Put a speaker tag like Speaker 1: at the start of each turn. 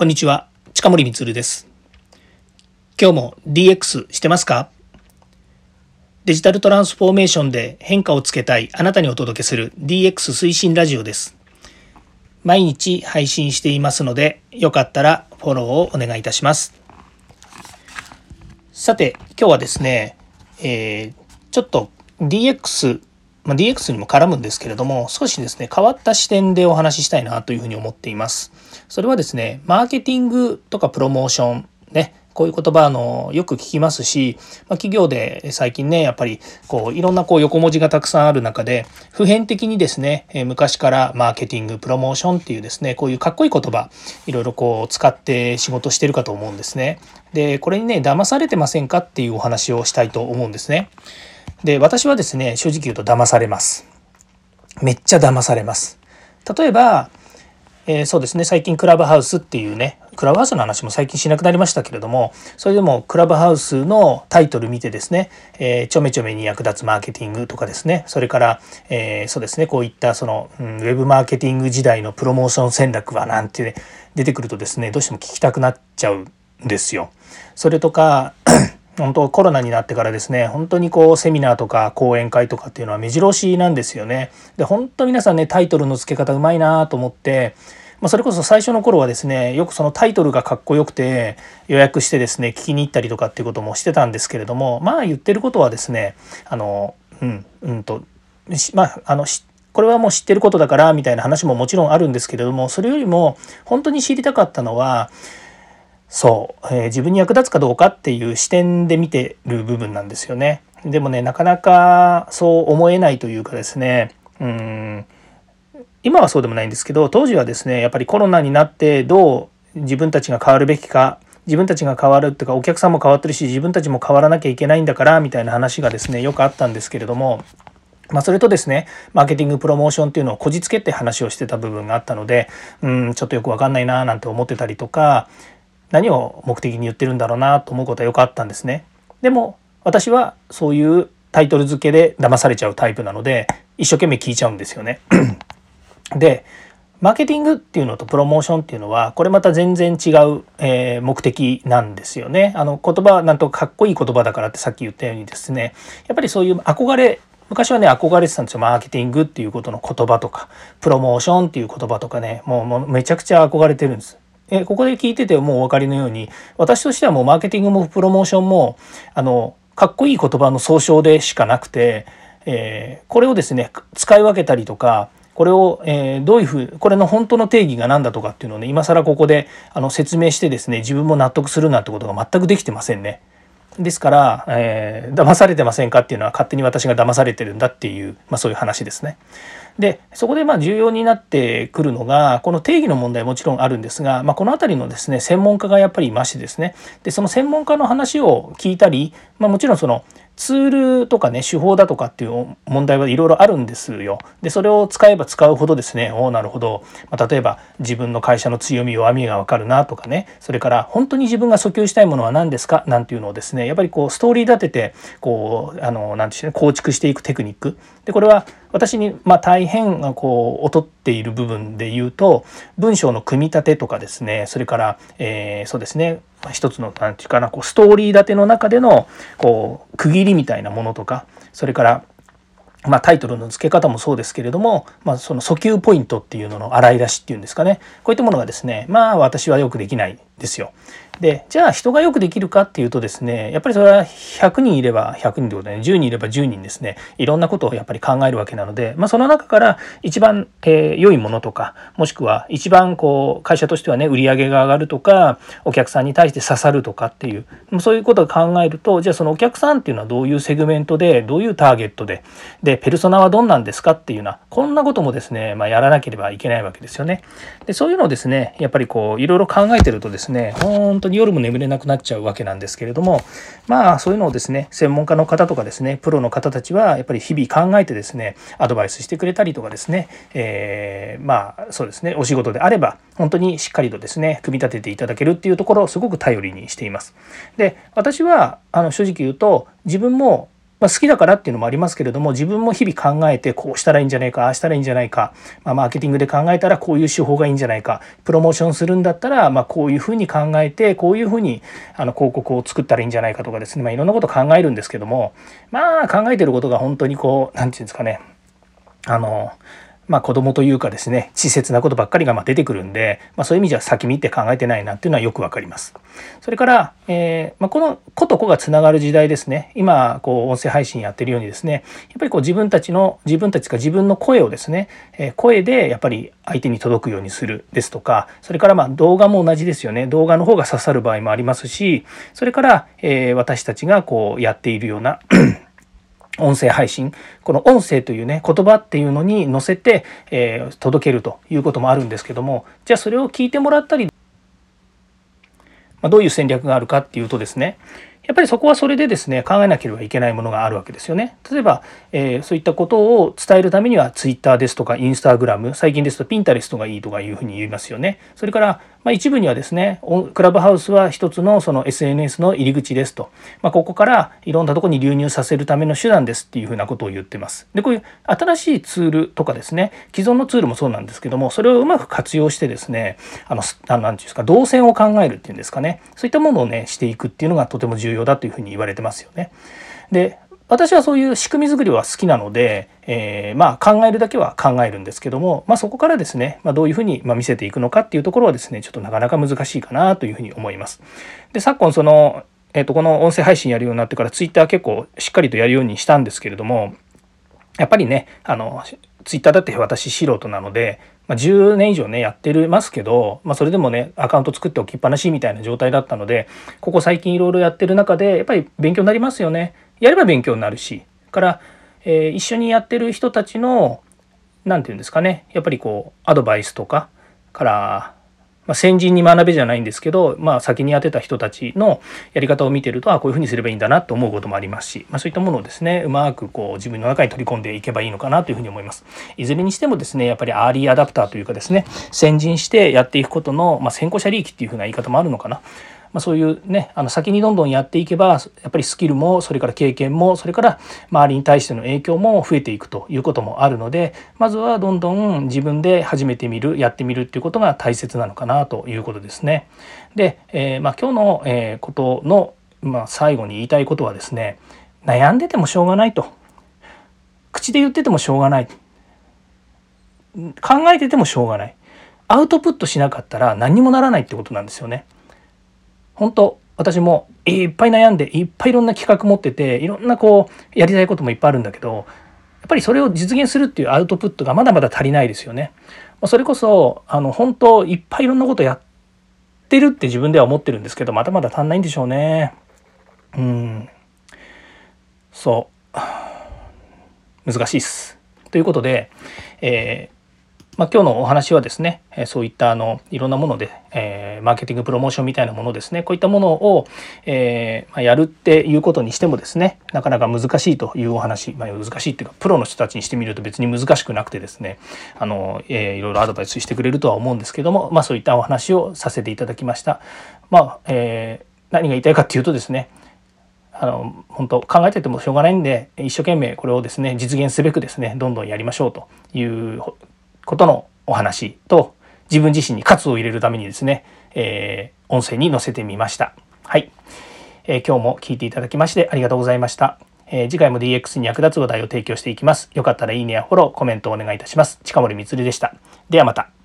Speaker 1: こんにちは、近森光です。今日も DX してますか？デジタルトランスフォーメーションで変化をつけたいあなたにお届けする DX 推進ラジオです。毎日配信していますので、よかったらフォローをお願いいたします。さて、今日はですね、えー、ちょっと DX まあ、DX にも絡むんですけれども少しですね変わった視点でお話ししたいなというふうに思っています。それはですねマーケティングとかプロモーションねこういう言葉あのよく聞きますし、まあ、企業で最近ねやっぱりこういろんなこう横文字がたくさんある中で普遍的にですね昔からマーケティングプロモーションっていうですねこういうかっこいい言葉いろいろこう使って仕事してるかと思うんですね。でこれにね騙されてませんかっていうお話をしたいと思うんですね。で、私はですね、正直言うと騙されます。めっちゃ騙されます。例えば、えー、そうですね、最近クラブハウスっていうね、クラブハウスの話も最近しなくなりましたけれども、それでもクラブハウスのタイトル見てですね、えー、ちょめちょめに役立つマーケティングとかですね、それから、えー、そうですね、こういったその、うん、ウェブマーケティング時代のプロモーション戦略はなんて、ね、出てくるとですね、どうしても聞きたくなっちゃうんですよ。それとか本当コロナになってからですね本当にこうセミナーとか講演会とかっていうのは目白押しなんですよね。で本当皆さんねタイトルの付け方うまいなと思って、まあ、それこそ最初の頃はですねよくそのタイトルがかっこよくて予約してですね聞きに行ったりとかっていうこともしてたんですけれどもまあ言ってることはですねあのうんうんとまああのこれはもう知ってることだからみたいな話ももちろんあるんですけれどもそれよりも本当に知りたかったのはそう、えー、自分に役立つかどうかっていう視点で見てる部分なんですよね。でもねなかなかそう思えないというかですね。うん。今はそうでもないんですけど当時はですねやっぱりコロナになってどう自分たちが変わるべきか自分たちが変わるっていうかお客さんも変わってるし自分たちも変わらなきゃいけないんだからみたいな話がですねよくあったんですけれどもまあ、それとですね、マーケティングプロモーションっていうのをこじつけて話をしてた部分があったので、うん、ちょっとよくわかんないななんて思ってたりとか、何を目的に言ってるんだろうなと思うことはよくあったんですね。でも私はそういうタイトル付けで騙されちゃうタイプなので一生懸命聞いちゃうんですよね。でマーケティングっていうのとプロモーションっていうのはこれまた全然違う、えー、目的なんですよね。あの言葉はなんとかっこいい言葉だからってさっき言ったようにですねやっぱりそういう憧れ昔はね憧れてたんですよマーケティングっていうことの言葉とかプロモーションっていう言葉とかねもうもうめちゃくちゃ憧れてるんです。えここで聞いててもうお分かりのように私としてはもうマーケティングもプロモーションもあのかっこいい言葉の総称でしかなくて、えー、これをですね使い分けたりとかこれを、えー、どういうふうこれの本当の定義が何だとかっていうのをね今更ここであの説明してですね自分も納得するなんてことが全くできてませんね。ですから、えー、騙されてませんかっていうのは勝手に私が騙されてるんだっていう、まあ、そういう話ですね。でそこでまあ重要になってくるのがこの定義の問題もちろんあるんですが、まあ、この辺りのですね専門家がやっぱりいましてですね。でその専門家の話を聞いたり、まあ、もちろんそのツールとかね手法だとかっていう問題はいろいろあるんですよ。でそれを使えば使うほどですねおおなるほど、まあ、例えば自分の会社の強み弱みが分かるなとかね。それから本当に自分が訴求したいものは何ですか？なんていうのをですねやっぱりこうストーリー立ててこうあの何て言う構築していくテクニック。でこれは私にまあ大変こう劣っている部分で言うと文章の組み立てとかですね。それから、えー、そうですね。一つの何て言うかなこうストーリー立ての中でのこう区切りみたいなものとかそれからまあ、タイトルの付け方もそうですけれども、まあ、その訴求ポイントっていうのの洗い出しっていうんですかね。こういったものがですねまあ私はよくできないですよ。でじゃあ人がよくできるかっていうとですねやっぱりそれは100人いれば100人ということで、ね、10人いれば10人ですね。いろんなことをやっぱり考えるわけなので、まあ、その中から一番、えー、良いものとかもしくは一番こう会社としてはね売り上げが上がるとかお客さんに対して刺さるとかっていうそういうことを考えるとじゃあそのお客さんっていうのはどういうセグメントでどういうターゲットででペルソナはどんなんですかっていうようなこんなこともですね、まあ、やらなければいけないわけですよね。でそういうのをですねやっぱりこういろいろ考えてるとですね本当に夜も眠れなくなっちゃうわけなんですけれどもまあそういうのをですね専門家の方とかですねプロの方たちはやっぱり日々考えてですねアドバイスしてくれたりとかですね、えー、まあそうですねお仕事であれば本当にしっかりとですね組み立てていただけるっていうところをすごく頼りにしています。で私はあの正直言うと自分もまあ、好きだからっていうのもありますけれども自分も日々考えてこうしたらいいんじゃないかああしたらいいんじゃないか、まあ、マーケティングで考えたらこういう手法がいいんじゃないかプロモーションするんだったら、まあ、こういうふうに考えてこういうふうにあの広告を作ったらいいんじゃないかとかですね、まあ、いろんなこと考えるんですけどもまあ考えてることが本当にこう何て言うんですかねあのまあ、子供というかですね稚拙なことばっかりがま出てくるんで、まあ、そういう意味じゃ先見て考えてないなっていうのはよくわかります。それから、えー、まあ、この子と子がつながる時代ですね今こう音声配信やってるようにですねやっぱりこう自分たちの自分たちが自分の声をですね、え、声でやっぱり相手に届くようにするですとかそれからま動画も同じですよね動画の方が刺さる場合もありますしそれから、えー、私たちがこうやっているような音声配信。この音声というね言葉っていうのに乗せて、えー、届けるということもあるんですけどもじゃあそれを聞いてもらったり、まあ、どういう戦略があるかっていうとですねやっぱりそこはそれでですね考えなければいけないものがあるわけですよね。例えば、えー、そういったことを伝えるためには Twitter ですとか Instagram 最近ですと Pinterest がいいとかいうふうに言いますよね。それからまあ、一部にはですねクラブハウスは一つのその SNS の入り口ですと、まあ、ここからいろんなとこに流入させるための手段ですっていうふうなことを言ってます。でこういう新しいツールとかですね既存のツールもそうなんですけどもそれをうまく活用してですねあの何て言うんですか動線を考えるっていうんですかねそういったものをねしていくっていうのがとても重要だというふうに言われてますよね。で私はそういう仕組み作りは好きなので、えー、まあ考えるだけは考えるんですけども、まあ、そこからですね、まあ、どういうふうに見せていくのかっていうところはですねちょっとなかなか難しいかなというふうに思います。で昨今その、えー、とこの音声配信やるようになってからツイッター結構しっかりとやるようにしたんですけれどもやっぱりねあのツイッターだって私素人なので、まあ、10年以上ねやってるますけど、まあ、それでもねアカウント作っておきっぱなしみたいな状態だったのでここ最近いろいろやってる中でやっぱり勉強になりますよね。やれば勉強になるしから、えー、一緒にやってる人たちの何て言うんですかねやっぱりこうアドバイスとかから、まあ、先人に学べじゃないんですけど、まあ、先にやってた人たちのやり方を見てるとあこういうふうにすればいいんだなと思うこともありますし、まあ、そういったものをですねうまくこう自分の中に取り込んでいけばいいのかなというふうに思います。いずれにしてもですねやっぱりアーリーアダプターというかですね先人してやっていくことの、まあ、先行者利益っていうふうな言い方もあるのかな。まあ、そういうねあの先にどんどんやっていけばやっぱりスキルもそれから経験もそれから周りに対しての影響も増えていくということもあるのでまずはどんどん自分で始めてみるやってみるっていうことが大切なのかなということですね。で、えー、まあ、今日の、えことの、まあ、最後に言いたいことはですね悩んでてもしょうがないと口で言っててもしょうがない考えててもしょうがないアウトプットしなかったら何にもならないってことなんですよね。本当私もいっぱい悩んでいっぱいいろんな企画持ってていろんなこうやりたいこともいっぱいあるんだけどやっぱりそれを実現するっていうアウトプットがまだまだ足りないですよね。それこそあの本当いっぱいいろんなことやってるって自分では思ってるんですけどまだまだ足んないんでしょうね。うんそう難しいっす。ということで、えーまあ、今日のお話はですね、えそういったあのいろんなもので、えー、マーケティングプロモーションみたいなものですねこういったものを、えー、まあ、やるっていうことにしてもですねなかなか難しいというお話、まあ、難しいっていうかプロの人たちにしてみると別に難しくなくてですねあの、えー、いろいろアドバイスしてくれるとは思うんですけども、まあ、そういったお話をさせていただきました。まあえ何が言いたいかっていうとですねあの本当考えててもしょうがないんで一生懸命これをですね実現すべくですねどんどんやりましょうということのお話と自分自身に喝を入れるためにですね、えー、音声に載せてみました。はい、えー、今日も聞いていただきましてありがとうございました。えー、次回も DX に役立つ話題を提供していきます。よかったらいいねやフォロー、コメントをお願いいたします。近森光でした。ではまた。